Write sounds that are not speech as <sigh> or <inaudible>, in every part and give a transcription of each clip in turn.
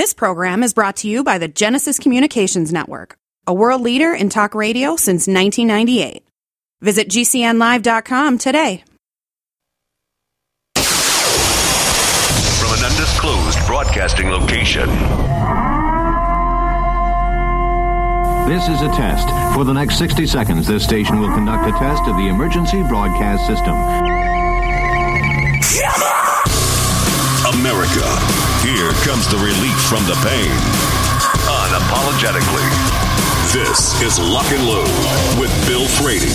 This program is brought to you by the Genesis Communications Network, a world leader in talk radio since 1998. Visit GCNlive.com today. From an undisclosed broadcasting location. This is a test. For the next 60 seconds, this station will conduct a test of the emergency broadcast system. America. Here comes the relief from the pain. Unapologetically. This is Lock and Load with Bill Frady.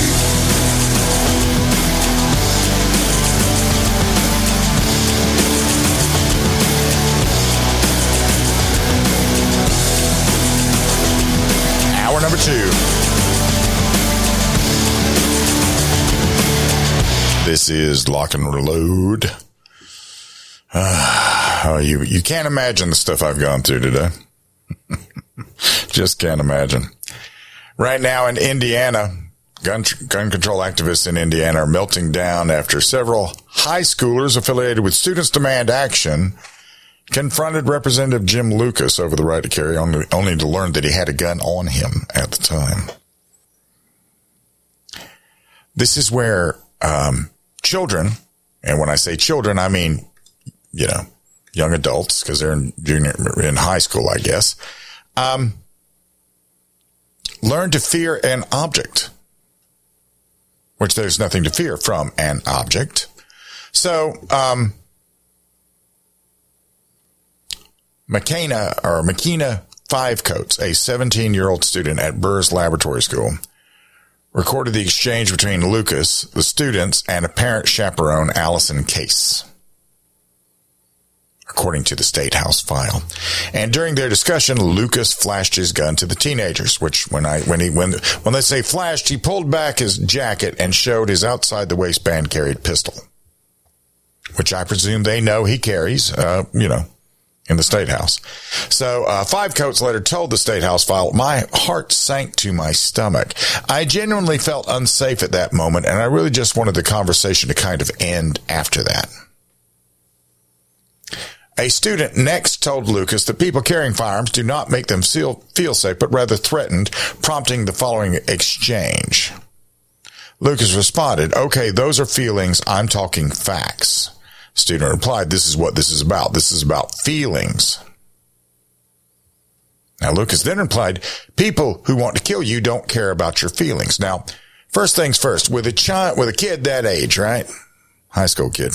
Hour number two. This is Lock and Reload. Ah. Oh, you you can't imagine the stuff I've gone through today. <laughs> Just can't imagine. Right now in Indiana, gun gun control activists in Indiana are melting down after several high schoolers affiliated with Students Demand Action confronted Representative Jim Lucas over the right to carry, only, only to learn that he had a gun on him at the time. This is where um, children, and when I say children, I mean, you know, young adults because they're in junior in high school, I guess, um, learn to fear an object, which there's nothing to fear from an object. So, um, McKenna or McKenna Five Coats, a 17 year old student at Burris Laboratory School, recorded the exchange between Lucas, the students, and a parent chaperone, Allison Case. According to the State House file. And during their discussion, Lucas flashed his gun to the teenagers, which when I, when he, when, when they say flashed, he pulled back his jacket and showed his outside the waistband carried pistol, which I presume they know he carries, uh, you know, in the state house. So, uh, Five Coats later told the state house file, my heart sank to my stomach. I genuinely felt unsafe at that moment, and I really just wanted the conversation to kind of end after that. A student next told Lucas that people carrying firearms do not make them feel, feel safe, but rather threatened, prompting the following exchange. Lucas responded, okay, those are feelings. I'm talking facts. Student replied, this is what this is about. This is about feelings. Now, Lucas then replied, people who want to kill you don't care about your feelings. Now, first things first, with a child, with a kid that age, right? High school kid.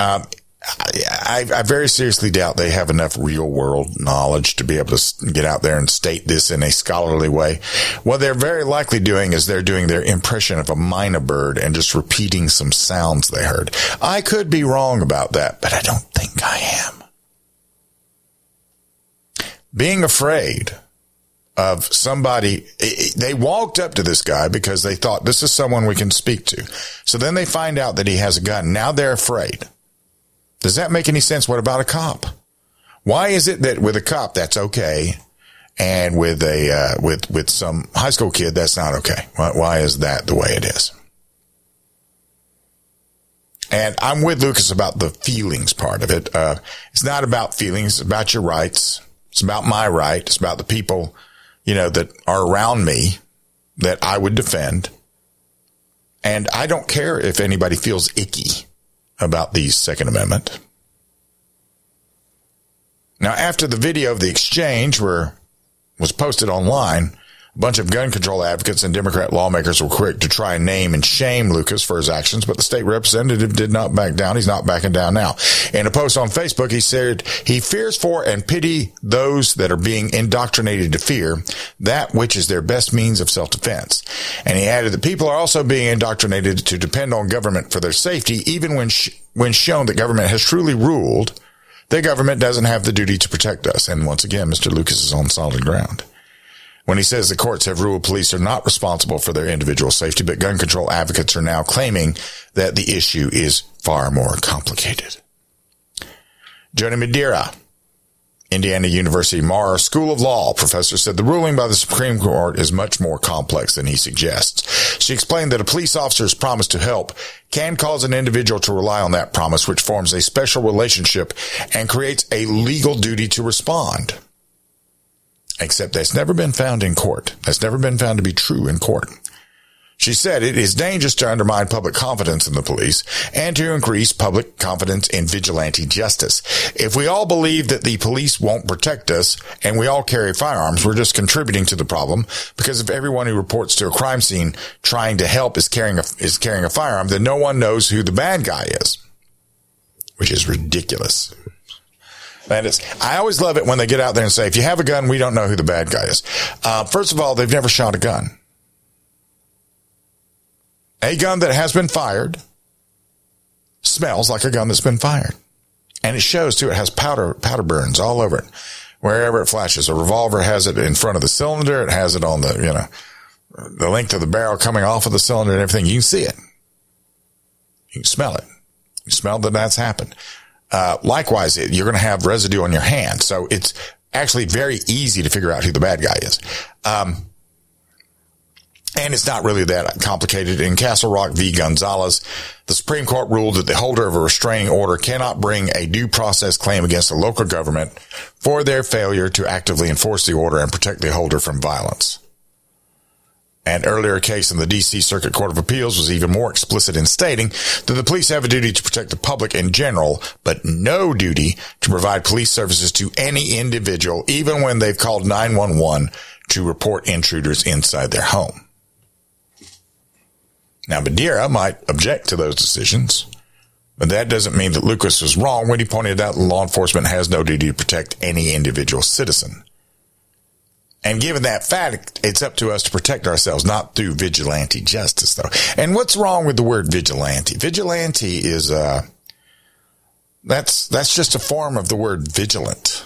Um, I, I, very seriously doubt they have enough real world knowledge to be able to get out there and state this in a scholarly way. What they're very likely doing is they're doing their impression of a myna bird and just repeating some sounds they heard. I could be wrong about that, but I don't think I am. Being afraid of somebody, they walked up to this guy because they thought this is someone we can speak to. So then they find out that he has a gun. Now they're afraid. Does that make any sense? What about a cop? Why is it that with a cop that's okay, and with a uh, with with some high school kid that's not okay? Why, why is that the way it is? And I'm with Lucas about the feelings part of it. Uh, it's not about feelings; it's about your rights. It's about my right. It's about the people, you know, that are around me that I would defend. And I don't care if anybody feels icky about the Second Amendment. Now, after the video of the exchange were, was posted online, a bunch of gun control advocates and Democrat lawmakers were quick to try and name and shame Lucas for his actions, but the state representative did not back down. He's not backing down now. In a post on Facebook, he said he fears for and pity those that are being indoctrinated to fear that which is their best means of self-defense. And he added that people are also being indoctrinated to depend on government for their safety, even when, sh- when shown that government has truly ruled the government doesn't have the duty to protect us. And once again, Mr. Lucas is on solid ground when he says the courts have ruled police are not responsible for their individual safety, but gun control advocates are now claiming that the issue is far more complicated. Jody Madeira Indiana University Maurer School of Law professor said the ruling by the Supreme Court is much more complex than he suggests. She explained that a police officer's promise to help can cause an individual to rely on that promise, which forms a special relationship and creates a legal duty to respond. Except that's never been found in court. That's never been found to be true in court. She said it is dangerous to undermine public confidence in the police and to increase public confidence in vigilante justice. If we all believe that the police won't protect us and we all carry firearms, we're just contributing to the problem because if everyone who reports to a crime scene trying to help is carrying a, is carrying a firearm, then no one knows who the bad guy is, which is ridiculous. I always love it when they get out there and say, if you have a gun, we don't know who the bad guy is. Uh, first of all, they've never shot a gun a gun that has been fired smells like a gun that's been fired. And it shows too, it has powder, powder burns all over it, wherever it flashes. A revolver has it in front of the cylinder. It has it on the, you know, the length of the barrel coming off of the cylinder and everything. You can see it. You can smell it. You smell that that's happened. Uh, likewise, you're going to have residue on your hand. So it's actually very easy to figure out who the bad guy is. Um, and it's not really that complicated. In Castle Rock v. Gonzales, the Supreme Court ruled that the holder of a restraining order cannot bring a due process claim against a local government for their failure to actively enforce the order and protect the holder from violence. An earlier case in the D.C. Circuit Court of Appeals was even more explicit in stating that the police have a duty to protect the public in general, but no duty to provide police services to any individual, even when they've called 911 to report intruders inside their home. Now, Madeira might object to those decisions, but that doesn't mean that Lucas was wrong when he pointed out law enforcement has no duty to protect any individual citizen. And given that fact, it's up to us to protect ourselves, not through vigilante justice, though. And what's wrong with the word vigilante? Vigilante is, uh, that's, that's just a form of the word vigilant.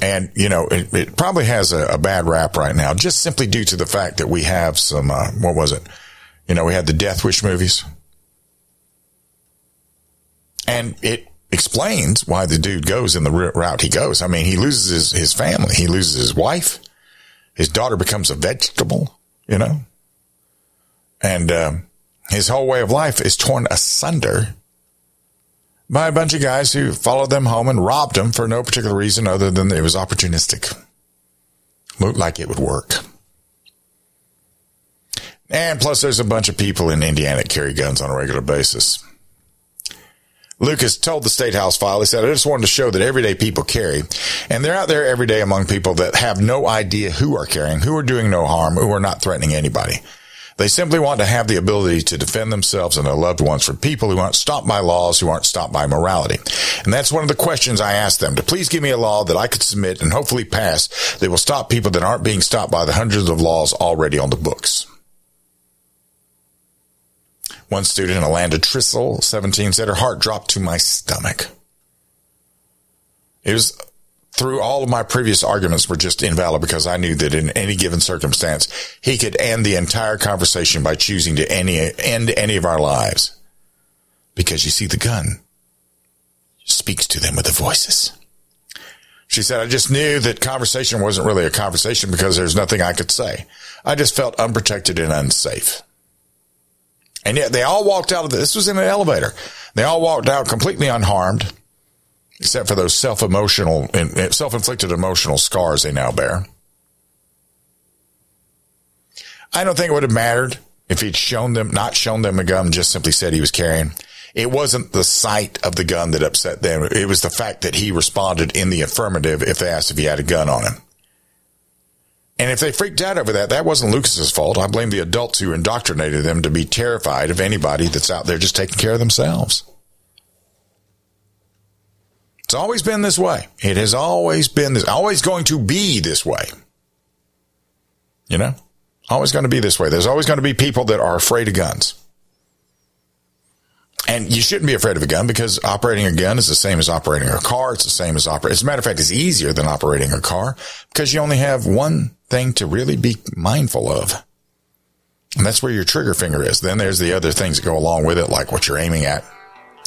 And, you know, it, it probably has a, a, bad rap right now, just simply due to the fact that we have some, uh, what was it? You know, we had the Death Wish movies. And it explains why the dude goes in the route he goes. I mean, he loses his, his family. He loses his wife. His daughter becomes a vegetable, you know, and, um, his whole way of life is torn asunder by a bunch of guys who followed them home and robbed them for no particular reason other than it was opportunistic. Looked like it would work. And plus there's a bunch of people in Indiana that carry guns on a regular basis. Lucas told the State House file, he said, I just wanted to show that everyday people carry. And they're out there every day among people that have no idea who are carrying, who are doing no harm, who are not threatening anybody. They simply want to have the ability to defend themselves and their loved ones from people who aren't stopped by laws, who aren't stopped by morality. And that's one of the questions I asked them to please give me a law that I could submit and hopefully pass that will stop people that aren't being stopped by the hundreds of laws already on the books. One student, Alanda Trissel, 17, said her heart dropped to my stomach. It was through all of my previous arguments were just invalid because I knew that in any given circumstance, he could end the entire conversation by choosing to any, end any of our lives. Because you see, the gun speaks to them with the voices. She said, I just knew that conversation wasn't really a conversation because there's nothing I could say. I just felt unprotected and unsafe. And yet they all walked out of the, this was in an elevator. They all walked out completely unharmed except for those self-emotional and self-inflicted emotional scars they now bear. I don't think it would have mattered if he'd shown them, not shown them a gun, just simply said he was carrying. It wasn't the sight of the gun that upset them. It was the fact that he responded in the affirmative if they asked if he had a gun on him. And if they freaked out over that, that wasn't Lucas's fault. I blame the adults who indoctrinated them to be terrified of anybody that's out there just taking care of themselves. It's always been this way. It has always been this, always going to be this way. You know, always going to be this way. There's always going to be people that are afraid of guns. And you shouldn't be afraid of a gun because operating a gun is the same as operating a car. It's the same as operating. As a matter of fact, it's easier than operating a car because you only have one thing to really be mindful of. And that's where your trigger finger is. Then there's the other things that go along with it, like what you're aiming at,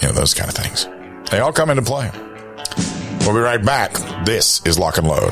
you know, those kind of things. They all come into play. We'll be right back. This is Lock and Load.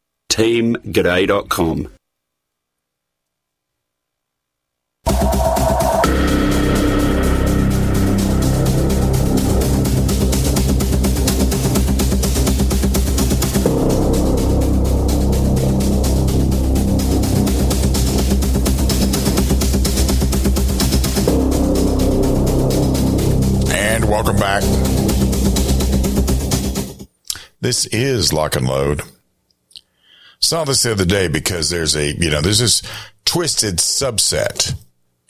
teamg'day.com. And welcome back. This is Lock and Load. Saw this the other day because there's a, you know, there's this twisted subset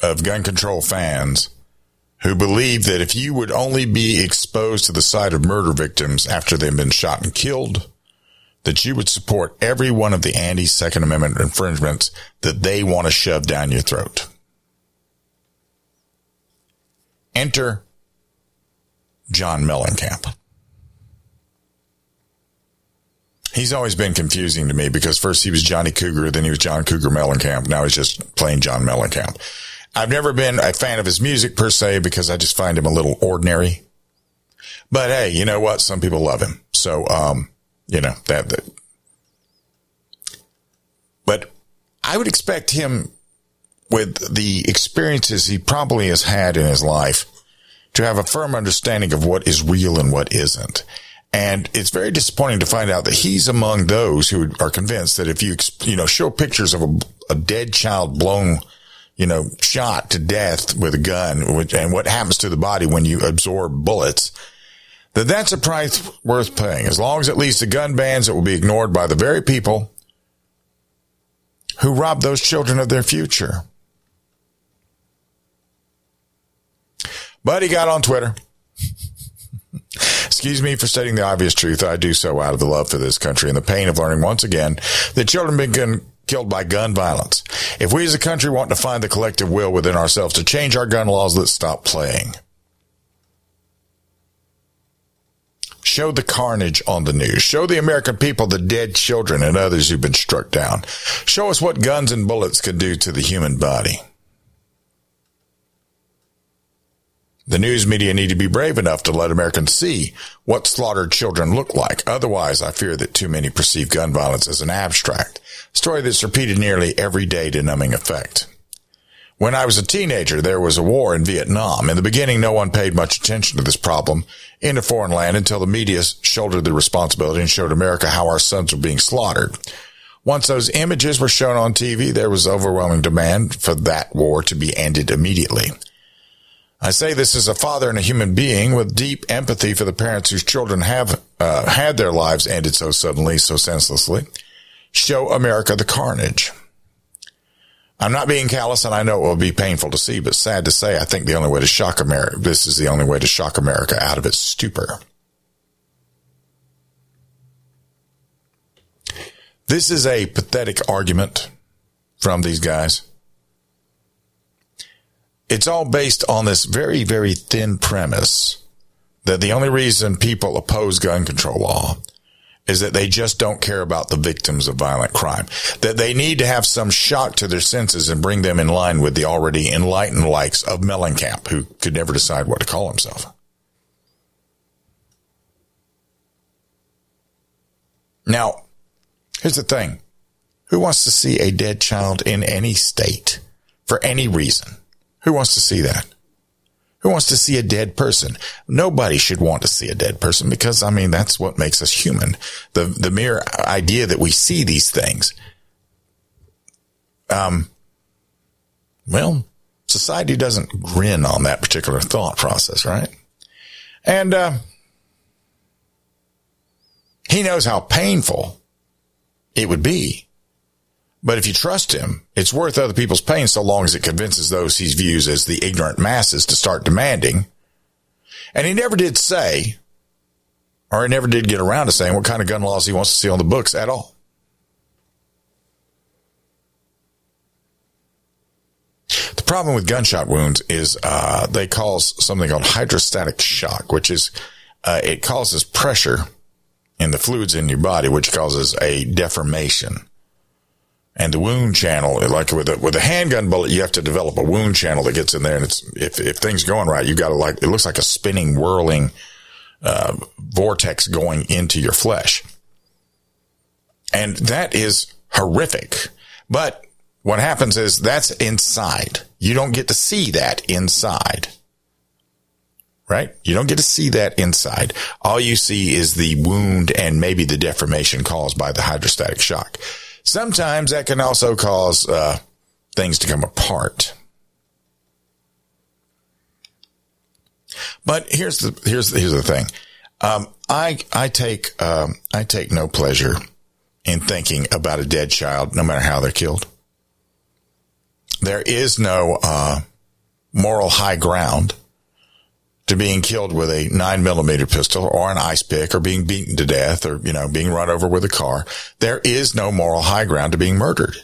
of gun control fans who believe that if you would only be exposed to the sight of murder victims after they've been shot and killed, that you would support every one of the anti Second Amendment infringements that they want to shove down your throat. Enter John Mellencamp. He's always been confusing to me because first he was Johnny Cougar, then he was John Cougar Mellencamp. Now he's just plain John Mellencamp. I've never been a fan of his music per se because I just find him a little ordinary. But hey, you know what? Some people love him. So, um, you know, that, that. But I would expect him with the experiences he probably has had in his life to have a firm understanding of what is real and what isn't. And it's very disappointing to find out that he's among those who are convinced that if you, you know, show pictures of a, a dead child blown, you know, shot to death with a gun which, and what happens to the body when you absorb bullets, that that's a price worth paying. As long as it leads to gun bans that will be ignored by the very people who rob those children of their future. But he got on Twitter. <laughs> Excuse me for stating the obvious truth. I do so out of the love for this country and the pain of learning once again that children have been killed by gun violence. If we as a country want to find the collective will within ourselves to change our gun laws, let's stop playing. Show the carnage on the news. Show the American people the dead children and others who've been struck down. Show us what guns and bullets can do to the human body. The news media need to be brave enough to let Americans see what slaughtered children look like. Otherwise, I fear that too many perceive gun violence as an abstract story that's repeated nearly every day to numbing effect. When I was a teenager, there was a war in Vietnam. In the beginning, no one paid much attention to this problem in a foreign land until the media shouldered the responsibility and showed America how our sons were being slaughtered. Once those images were shown on TV, there was overwhelming demand for that war to be ended immediately. I say this as a father and a human being with deep empathy for the parents whose children have uh, had their lives ended so suddenly, so senselessly. Show America the carnage. I'm not being callous and I know it will be painful to see, but sad to say, I think the only way to shock America, this is the only way to shock America out of its stupor. This is a pathetic argument from these guys it's all based on this very, very thin premise that the only reason people oppose gun control law is that they just don't care about the victims of violent crime. That they need to have some shock to their senses and bring them in line with the already enlightened likes of Mellencamp, who could never decide what to call himself. Now, here's the thing. Who wants to see a dead child in any state for any reason? Who wants to see that? Who wants to see a dead person? Nobody should want to see a dead person because, I mean, that's what makes us human. The, the mere idea that we see these things. Um, well, society doesn't grin on that particular thought process, right? And, uh, he knows how painful it would be but if you trust him, it's worth other people's pain so long as it convinces those he views as the ignorant masses to start demanding. And he never did say, or he never did get around to saying what kind of gun laws he wants to see on the books at all. The problem with gunshot wounds is uh, they cause something called hydrostatic shock, which is uh, it causes pressure in the fluids in your body, which causes a deformation and the wound channel, like with a, with a handgun bullet, you have to develop a wound channel that gets in there. And it's, if, if things going right, you got to like, it looks like a spinning, whirling, uh, vortex going into your flesh. And that is horrific. But what happens is that's inside. You don't get to see that inside. Right? You don't get to see that inside. All you see is the wound and maybe the deformation caused by the hydrostatic shock. Sometimes that can also cause uh, things to come apart. But here's the here's here's the thing. Um, I I take um, I take no pleasure in thinking about a dead child, no matter how they're killed. There is no uh, moral high ground to being killed with a nine millimeter pistol or an ice pick or being beaten to death or, you know, being run over with a car. There is no moral high ground to being murdered.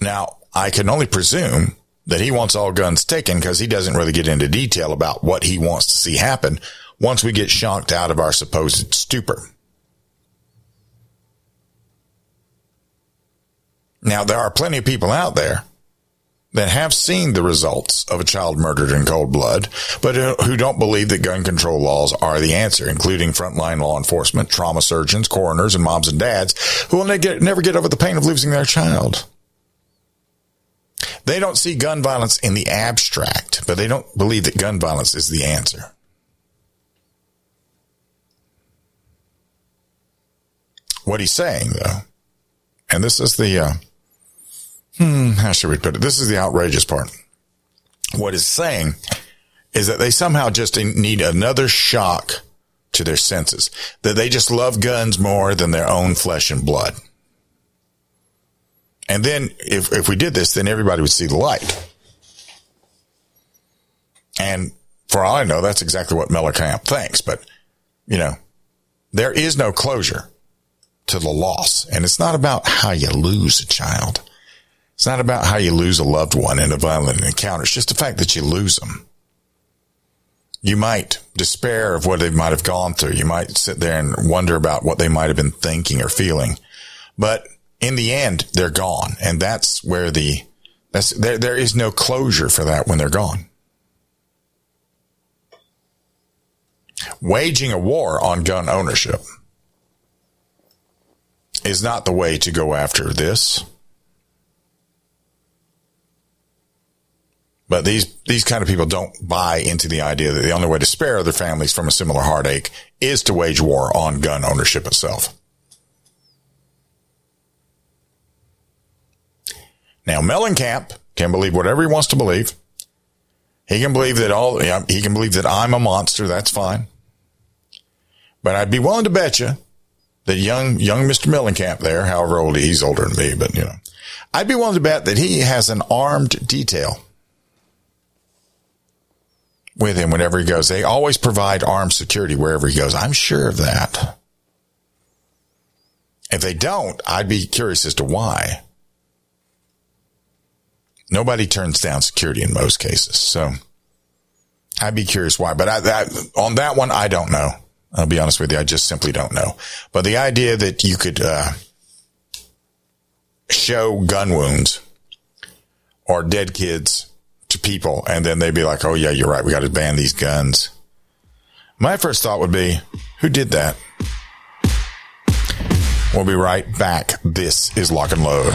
Now, I can only presume that he wants all guns taken because he doesn't really get into detail about what he wants to see happen once we get shocked out of our supposed stupor. Now, there are plenty of people out there that have seen the results of a child murdered in cold blood, but who don't believe that gun control laws are the answer, including frontline law enforcement, trauma surgeons, coroners, and moms and dads who will never get over the pain of losing their child. They don't see gun violence in the abstract, but they don't believe that gun violence is the answer. What he's saying, though, and this is the, uh, hmm, how should we put it? This is the outrageous part. What he's saying is that they somehow just need another shock to their senses, that they just love guns more than their own flesh and blood. And then if, if we did this, then everybody would see the light. And for all I know, that's exactly what Mellencamp thinks. But, you know, there is no closure to the loss. And it's not about how you lose a child. It's not about how you lose a loved one in a violent encounter. It's just the fact that you lose them. You might despair of what they might have gone through. You might sit there and wonder about what they might have been thinking or feeling. But in the end, they're gone. And that's where the, that's, there, there is no closure for that when they're gone. Waging a war on gun ownership is not the way to go after this. But these, these kind of people don't buy into the idea that the only way to spare their families from a similar heartache is to wage war on gun ownership itself. Now, Mellencamp can believe whatever he wants to believe. He can believe that all, he can believe that I'm a monster. That's fine. But I'd be willing to bet you that young, young Mr. Mellencamp there, however old he's older than me, but you know, I'd be willing to bet that he has an armed detail with him whenever he goes. They always provide armed security wherever he goes. I'm sure of that. If they don't, I'd be curious as to why. Nobody turns down security in most cases. So I'd be curious why, but I, on that one, I don't know. I'll be honest with you. I just simply don't know. But the idea that you could, uh, show gun wounds or dead kids people and then they'd be like, Oh yeah, you're right. We got to ban these guns. My first thought would be, who did that? We'll be right back. This is Lock and Load.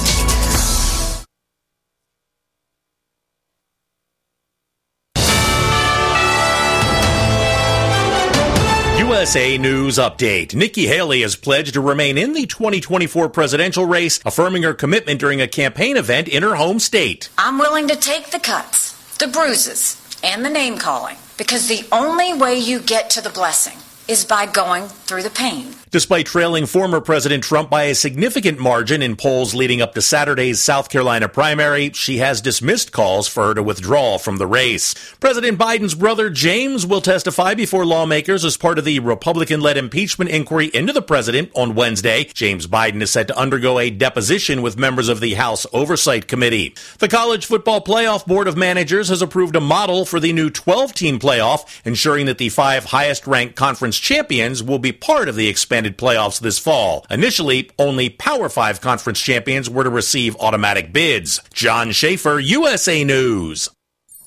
USA News Update. Nikki Haley has pledged to remain in the 2024 presidential race, affirming her commitment during a campaign event in her home state. I'm willing to take the cuts, the bruises, and the name calling because the only way you get to the blessing is by going through the pain. Despite trailing former President Trump by a significant margin in polls leading up to Saturday's South Carolina primary, she has dismissed calls for her to withdraw from the race. President Biden's brother James will testify before lawmakers as part of the Republican led impeachment inquiry into the president on Wednesday. James Biden is set to undergo a deposition with members of the House Oversight Committee. The College Football Playoff Board of Managers has approved a model for the new 12 team playoff, ensuring that the five highest ranked conference champions will be part of the expanded playoffs this fall. Initially, only Power 5 conference champions were to receive automatic bids. John Schaefer, USA News.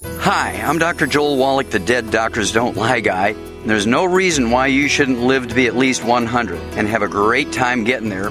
Hi, I'm Dr. Joel Wallach, the Dead Doctors Don't Lie guy. There's no reason why you shouldn't live to be at least 100 and have a great time getting there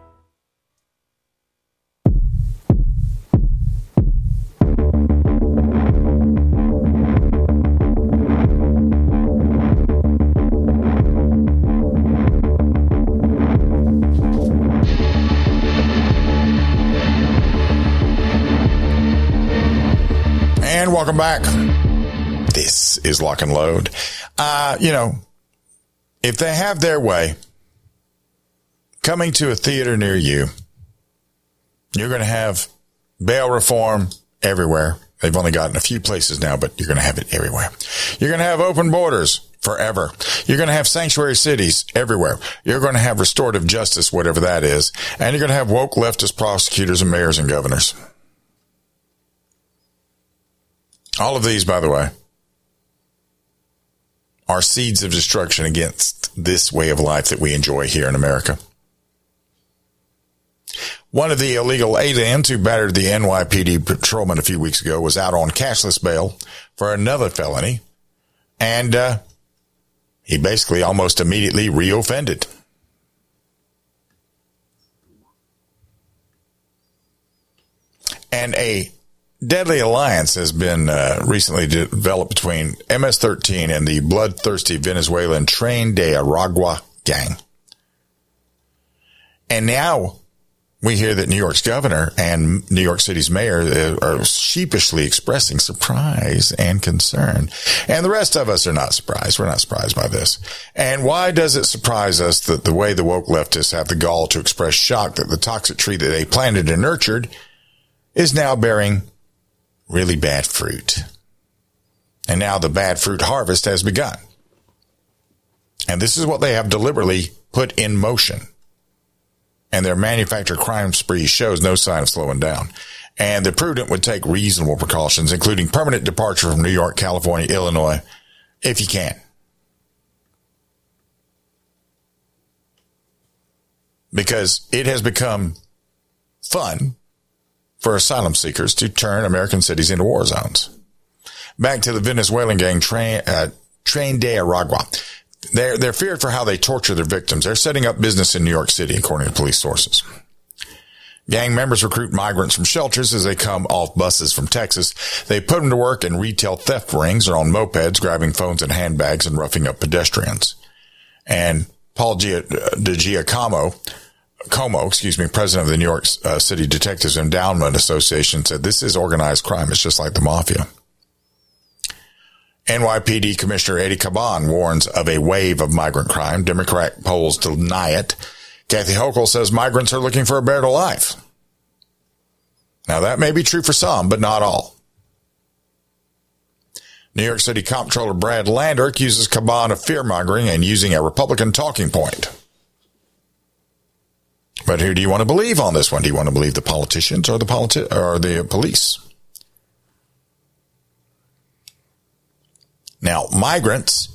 Back. This is Lock and Load. Uh, you know, if they have their way, coming to a theater near you, you're going to have bail reform everywhere. They've only gotten a few places now, but you're going to have it everywhere. You're going to have open borders forever. You're going to have sanctuary cities everywhere. You're going to have restorative justice, whatever that is. And you're going to have woke leftist prosecutors and mayors and governors. All of these, by the way, are seeds of destruction against this way of life that we enjoy here in America. One of the illegal aliens who battered the NYPD patrolman a few weeks ago was out on cashless bail for another felony, and uh, he basically almost immediately reoffended. And a deadly alliance has been uh, recently developed between MS-13 and the bloodthirsty Venezuelan Tren de Aragua gang. And now we hear that New York's governor and New York City's mayor uh, are sheepishly expressing surprise and concern. And the rest of us are not surprised. We're not surprised by this. And why does it surprise us that the way the woke leftists have the gall to express shock that the toxic tree that they planted and nurtured is now bearing really bad fruit. And now the bad fruit harvest has begun. And this is what they have deliberately put in motion. And their manufactured crime spree shows no sign of slowing down. And the prudent would take reasonable precautions, including permanent departure from New York, California, Illinois, if you can. Because it has become fun for asylum seekers to turn American cities into war zones. Back to the Venezuelan gang Train, uh, Tren de Aragua. They're, they're feared for how they torture their victims. They're setting up business in New York City, according to police sources. Gang members recruit migrants from shelters as they come off buses from Texas. They put them to work in retail theft rings or on mopeds, grabbing phones and handbags and roughing up pedestrians. And Paul Gia, DiGiacomo, Como, excuse me, president of the New York uh, City Detectives Endowment Association said this is organized crime. It's just like the mafia. NYPD Commissioner Eddie Caban warns of a wave of migrant crime. Democrat polls deny it. Kathy Hochul says migrants are looking for a better life. Now that may be true for some, but not all. New York City Comptroller Brad Lander accuses Caban of fear mongering and using a Republican talking point. But who do you want to believe on this one? Do you want to believe the politicians or the politi- or the police? Now, migrants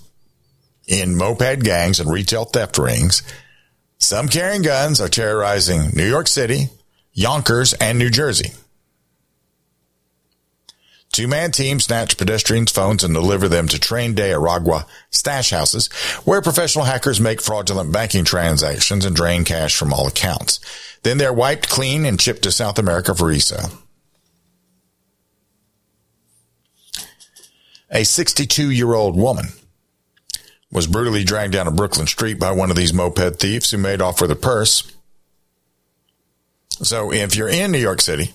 in moped gangs and retail theft rings, some carrying guns, are terrorizing New York City, Yonkers, and New Jersey. Two man teams snatch pedestrians' phones and deliver them to Tren de Aragua stash houses, where professional hackers make fraudulent banking transactions and drain cash from all accounts. Then they're wiped clean and shipped to South America for resale. A 62 year old woman was brutally dragged down a Brooklyn street by one of these moped thieves who made off with a purse. So if you're in New York City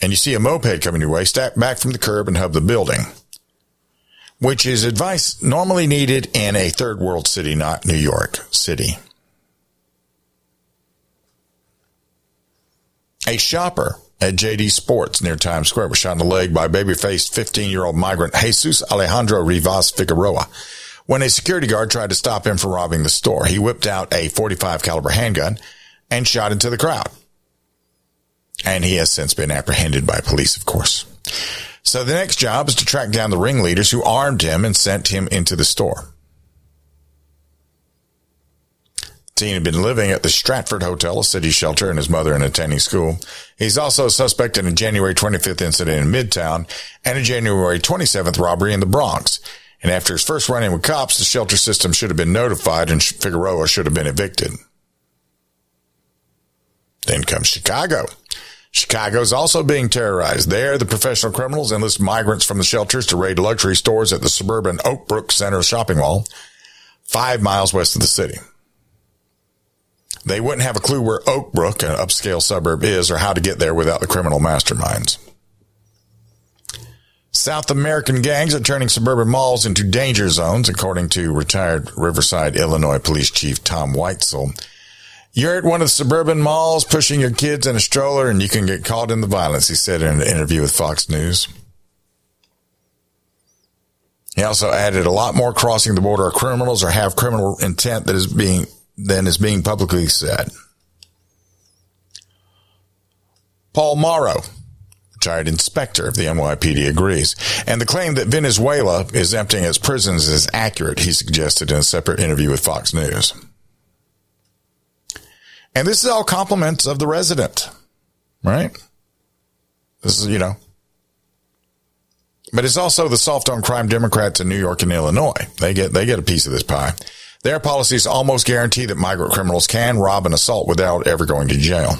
and you see a moped coming your way, step back from the curb and hub the building, which is advice normally needed in a third world city, not New York City. A shopper at JD Sports near Times Square was shot in the leg by baby-faced 15-year-old migrant Jesus Alejandro Rivas Figueroa when a security guard tried to stop him from robbing the store. He whipped out a 45 caliber handgun and shot into the crowd. And he has since been apprehended by police, of course. So the next job is to track down the ringleaders who armed him and sent him into the store. teen had been living at the Stratford Hotel, a city shelter, and his mother and attending school. He's also a suspect in a January 25th incident in Midtown and a January 27th robbery in the Bronx. And after his first run-in with cops, the shelter system should have been notified and Figueroa should have been evicted. Then comes Chicago. Chicago's also being terrorized. There, the professional criminals enlist migrants from the shelters to raid luxury stores at the suburban Oak Brook Center shopping mall, five miles west of the city. They wouldn't have a clue where Oak Brook, an upscale suburb, is or how to get there without the criminal masterminds. South American gangs are turning suburban malls into danger zones, according to retired Riverside, Illinois Police Chief Tom Weitzel. You're at one of the suburban malls pushing your kids in a stroller and you can get caught in the violence, he said in an interview with Fox News. He also added a lot more crossing the border are criminals or have criminal intent that is being than is being publicly said. Paul Mauro, retired inspector of the NYPD, agrees. And the claim that Venezuela is emptying its prisons is accurate, he suggested in a separate interview with Fox News. And this is all compliments of the resident, right? This is, you know, but it's also the soft on crime Democrats in New York and Illinois. They get, they get a piece of this pie. Their policies almost guarantee that migrant criminals can rob and assault without ever going to jail.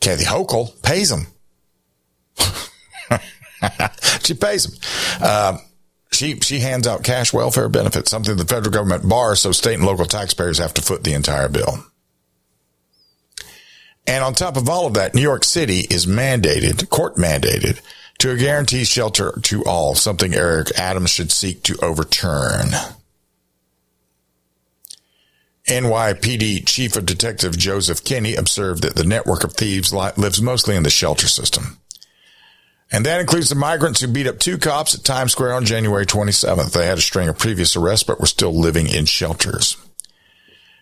Kathy Hochul pays them. <laughs> she pays them. Uh, she she hands out cash welfare benefits, something the federal government bars, so state and local taxpayers have to foot the entire bill. And on top of all of that, New York City is mandated, court mandated, to guarantee shelter to all, something Eric Adams should seek to overturn. NYPD Chief of Detective Joseph Kenny observed that the network of thieves lives mostly in the shelter system. And that includes the migrants who beat up two cops at Times Square on January 27th. They had a string of previous arrests, but were still living in shelters.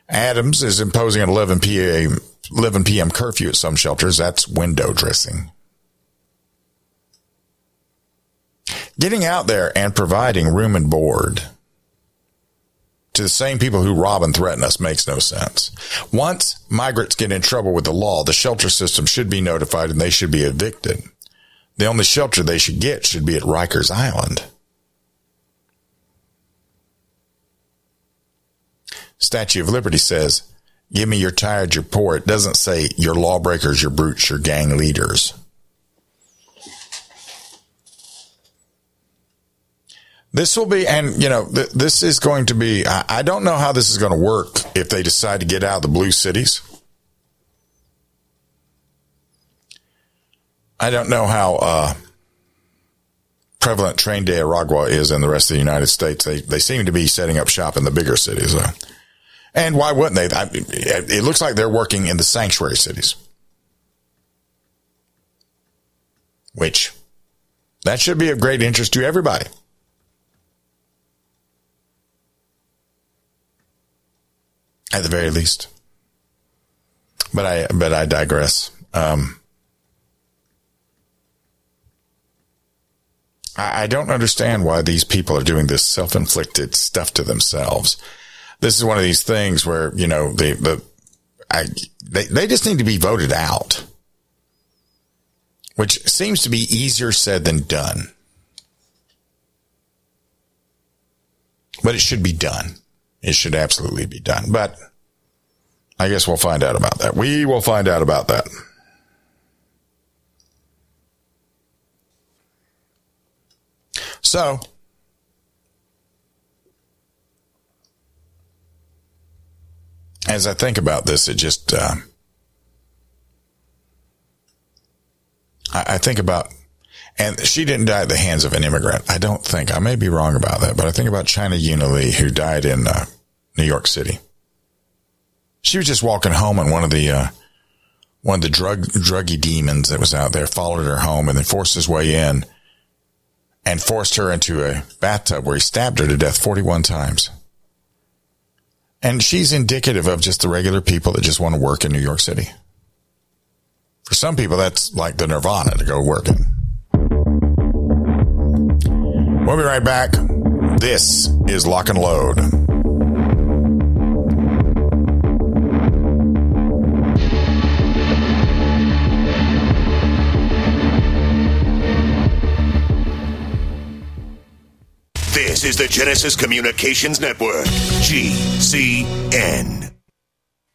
Adams is imposing an 11 p.m. 11 p.m. curfew at some shelters. That's window dressing. Getting out there and providing room and board to the same people who rob and threaten us makes no sense. Once migrants get in trouble with the law, the shelter system should be notified and they should be evicted. The only shelter they should get should be at Rikers Island. Statue of Liberty says, give me your tired, your poor. It doesn't say your lawbreakers, your brutes, your gang leaders. This will be, and you know, th- this is going to be, I, I don't know how this is going to work if they decide to get out of the blue cities. I don't know how uh, prevalent Tren de Aragua is in the rest of the United States. They they seem to be setting up shop in the bigger cities, though. And why wouldn't they? I, it looks like they're working in the sanctuary cities, which that should be of great interest to everybody. At the very least. But I but I digress. Um, I, don't understand why these people are doing this self-inflicted stuff to themselves. This is one of these things where, you know, the, the, I, they, they just need to be voted out, which seems to be easier said than done. But it should be done. It should absolutely be done. But I guess we'll find out about that. We will find out about that. So, as I think about this, it just, uh, I, I think about, and she didn't die at the hands of an immigrant. I don't think. I may be wrong about that, but I think about Christina Yuna Lee, who died in uh, New York City. She was just walking home, and one of the uh, one of the drug druggy demons that was out there followed her home, and then forced his way in, and forced her into a bathtub where he stabbed her to death forty one times. And she's indicative of just the regular people that just want to work in New York City. For some people, that's like the nirvana to go working. We'll be right back. This is Lock and Load. This is the Genesis Communications Network, GCN.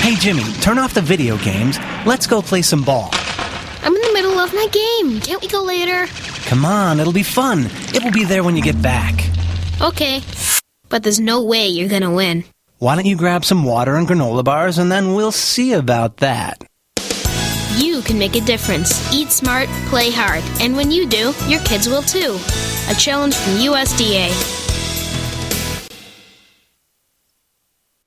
Hey, Jimmy, turn off the video games. Let's go play some ball. I'm in the middle of my game. Can't we go later? Come on, it'll be fun. It will be there when you get back. Okay, but there's no way you're gonna win. Why don't you grab some water and granola bars and then we'll see about that. You can make a difference. Eat smart, play hard, and when you do, your kids will too. A challenge from USDA.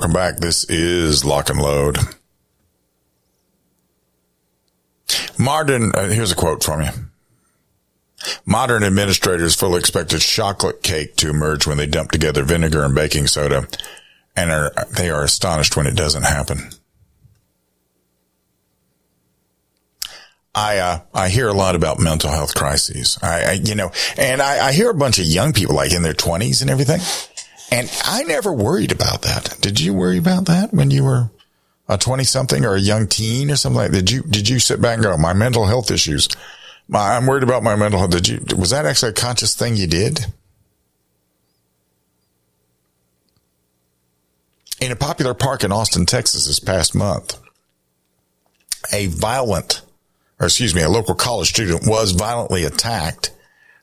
Welcome back. This is Lock and Load. Modern, uh, here's a quote from you. Modern administrators fully expected chocolate cake to emerge when they dump together vinegar and baking soda, and are, they are astonished when it doesn't happen. I uh, I hear a lot about mental health crises. I, I you know, and I, I hear a bunch of young people like in their twenties and everything, and I never worried about that. Did you worry about that when you were a twenty something or a young teen or something like? That? Did you did you sit back and go, my mental health issues? My, I'm worried about my mental health. Did you was that actually a conscious thing you did? In a popular park in Austin, Texas, this past month, a violent or excuse me, a local college student was violently attacked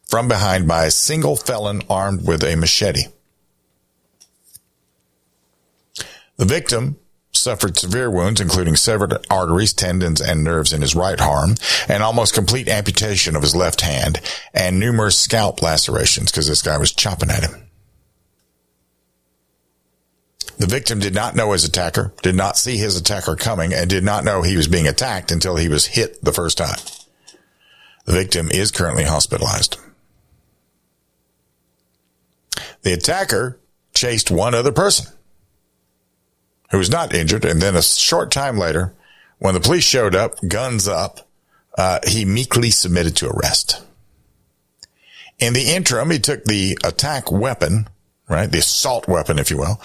from behind by a single felon armed with a machete. The victim suffered severe wounds, including severed arteries, tendons, and nerves in his right arm, and almost complete amputation of his left hand, and numerous scalp lacerations because this guy was chopping at him. The victim did not know his attacker, did not see his attacker coming, and did not know he was being attacked until he was hit the first time. The victim is currently hospitalized. The attacker chased one other person who was not injured, and then a short time later, when the police showed up, guns up, uh, he meekly submitted to arrest. In the interim, he took the attack weapon, right, the assault weapon, if you will,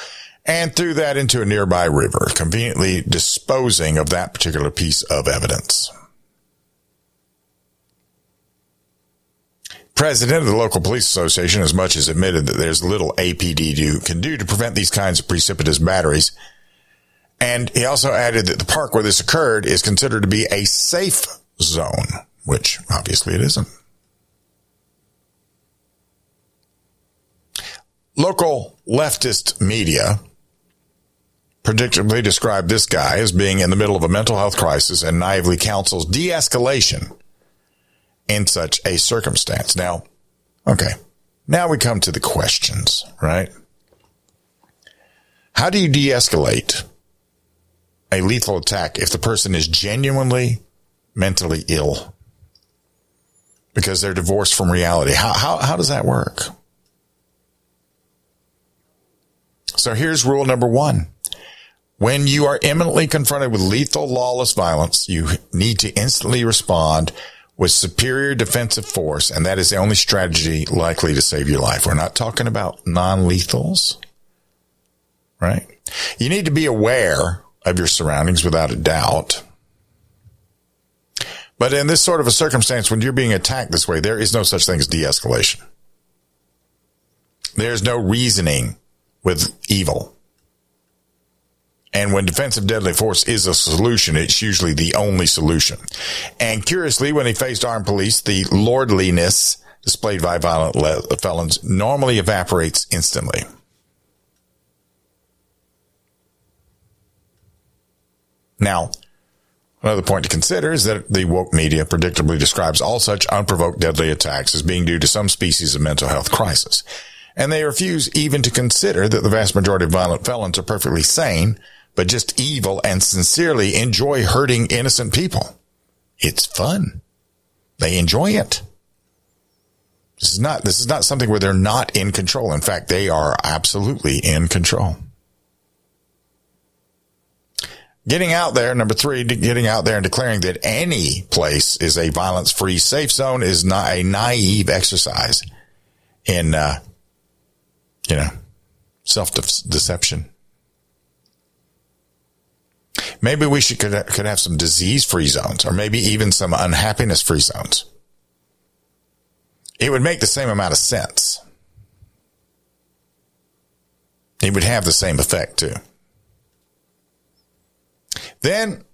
and threw that into a nearby river, conveniently disposing of that particular piece of evidence. President of the local police association as much as admitted that there's little APD do, can do to prevent these kinds of precipitous batteries. And he also added that the park where this occurred is considered to be a safe zone, which obviously it isn't. Local leftist media predictably described this guy as being in the middle of a mental health crisis and naively counsels de-escalation in such a circumstance. Now, okay. Now we come to the questions, right? How do you de-escalate a lethal attack if the person is genuinely mentally ill because they're divorced from reality? How, how, how does that work? So here's rule number one. When you are imminently confronted with lethal, lawless violence, you need to instantly respond with superior defensive force, and that is the only strategy likely to save your life. We're not talking about non-lethals, right? You need to be aware of your surroundings without a doubt. But in this sort of a circumstance, when you're being attacked this way, there is no such thing as de-escalation. There's no reasoning with evil. And when defensive deadly force is a solution, it's usually the only solution. And curiously, when he faced armed police, the lordliness displayed by violent felons normally evaporates instantly. Now, another point to consider is that the woke media predictably describes all such unprovoked deadly attacks as being due to some species of mental health crisis. And they refuse even to consider that the vast majority of violent felons are perfectly sane but just evil and sincerely enjoy hurting innocent people. It's fun. They enjoy it. This is not, this is not something where they're not in control. In fact, they are absolutely in control. Getting out there, number three, getting out there and declaring that any place is a violence free safe zone is not a naive exercise in, uh, you know, self deception. Maybe we should could, could have some disease free zones or maybe even some unhappiness free zones. It would make the same amount of sense. It would have the same effect too. Then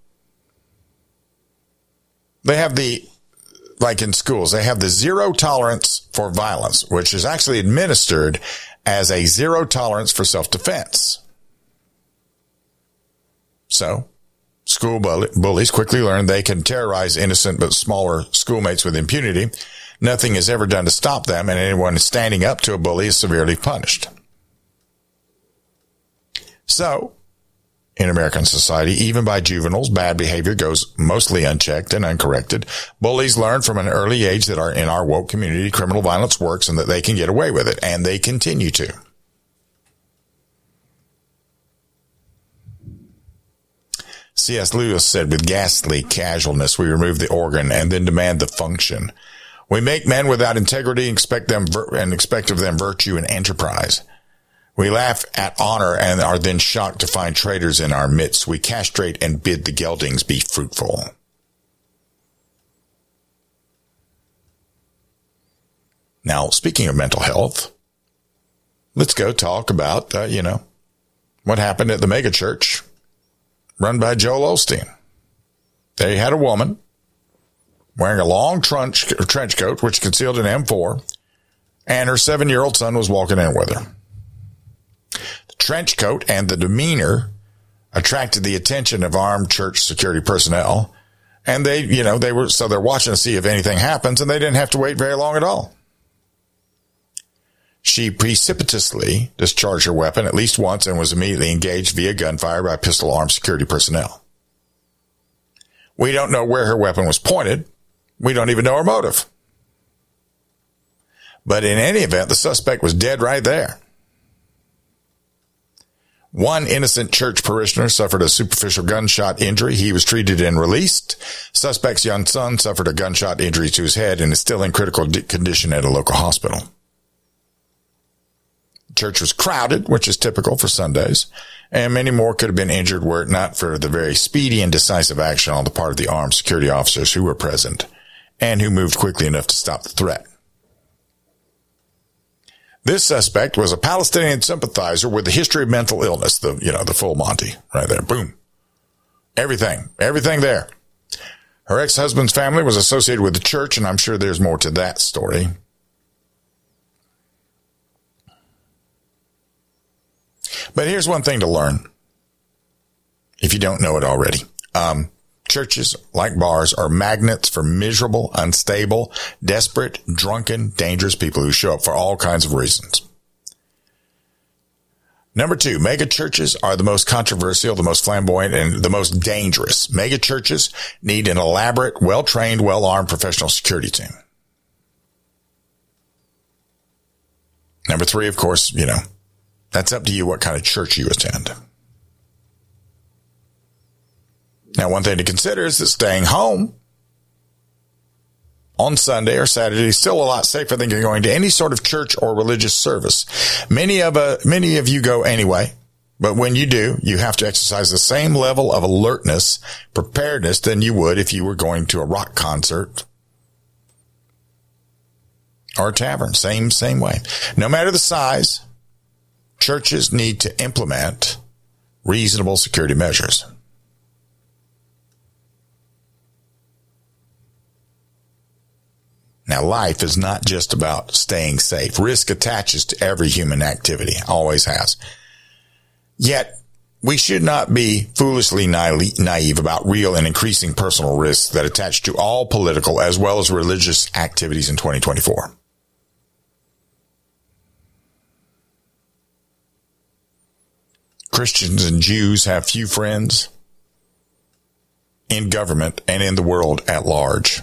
they have the, like in schools, they have the zero tolerance for violence, which is actually administered as a zero tolerance for self defense. So, school bullies quickly learn they can terrorize innocent but smaller schoolmates with impunity. Nothing is ever done to stop them, and anyone standing up to a bully is severely punished. So, in American society, even by juveniles, bad behavior goes mostly unchecked and uncorrected. Bullies learn from an early age that our, in our woke community, criminal violence works and that they can get away with it, and they continue to. C.S. Lewis said, with ghastly casualness, we remove the organ and then demand the function. We make men without integrity expect them and expect of them virtue and enterprise. We laugh at honor and are then shocked to find traitors in our midst. We castrate and bid the geldings be fruitful. Now, speaking of mental health, let's go talk about, uh, you know, what happened at the megachurch run by Joel Osteen. They had a woman wearing a long trench, trench coat, which concealed an M4, and her seven year old son was walking in with her. The trench coat and the demeanor attracted the attention of armed church security personnel. And they, you know, they were, so they're watching to see if anything happens and they didn't have to wait very long at all. She precipitously discharged her weapon at least once and was immediately engaged via gunfire by pistol armed security personnel. We don't know where her weapon was pointed. We don't even know her motive. But in any event, the suspect was dead right there. One innocent church parishioner suffered a superficial gunshot injury. He was treated and released. Suspect's young son suffered a gunshot injury to his head and is still in critical condition at a local hospital church was crowded, which is typical for Sundays, and many more could have been injured were it not for the very speedy and decisive action on the part of the armed security officers who were present and who moved quickly enough to stop the threat. This suspect was a Palestinian sympathizer with a history of mental illness, the, you know, the full Monty right there. Boom. Everything, everything there. Her ex-husband's family was associated with the church, and I'm sure there's more to that story. But here's one thing to learn. If you don't know it already. Um, churches, like bars, are magnets for miserable, unstable, desperate, drunken, dangerous people who show up for all kinds of reasons. Number two, mega churches are the most controversial, the most flamboyant, and the most dangerous. Mega churches need an elaborate, well-trained, well-armed professional security team. Number three, of course, you know, that's up to you what kind of church you attend. Now, one thing to consider is that staying home on Sunday or Saturday is still a lot safer than going to any sort of church or religious service. Many of uh, many of you go anyway, but when you do, you have to exercise the same level of alertness, preparedness than you would if you were going to a rock concert or a tavern. Same same way. No matter the size, churches need to implement reasonable security measures. Now, life is not just about staying safe. Risk attaches to every human activity, always has. Yet, we should not be foolishly naive about real and increasing personal risks that attach to all political as well as religious activities in 2024. Christians and Jews have few friends in government and in the world at large.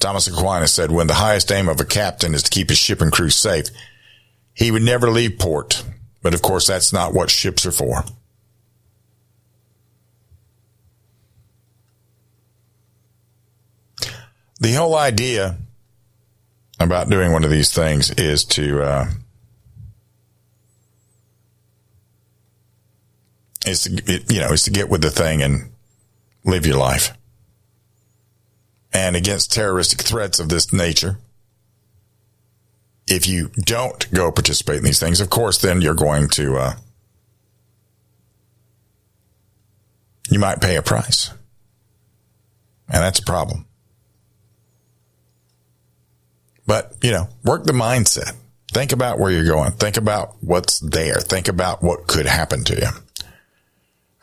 Thomas Aquinas said, when the highest aim of a captain is to keep his ship and crew safe, he would never leave port. But of course, that's not what ships are for. The whole idea about doing one of these things is to, uh, is to, you know, is to get with the thing and live your life and against terroristic threats of this nature. If you don't go participate in these things, of course, then you're going to, uh, you might pay a price. And that's a problem. But, you know, work the mindset. Think about where you're going. Think about what's there. Think about what could happen to you.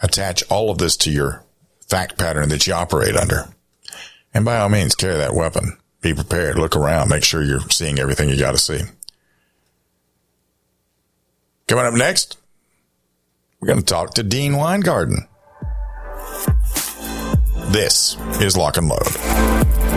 Attach all of this to your fact pattern that you operate under. And by all means, carry that weapon. Be prepared. Look around. Make sure you're seeing everything you got to see. Coming up next, we're going to talk to Dean Weingarten. This is Lock and Load.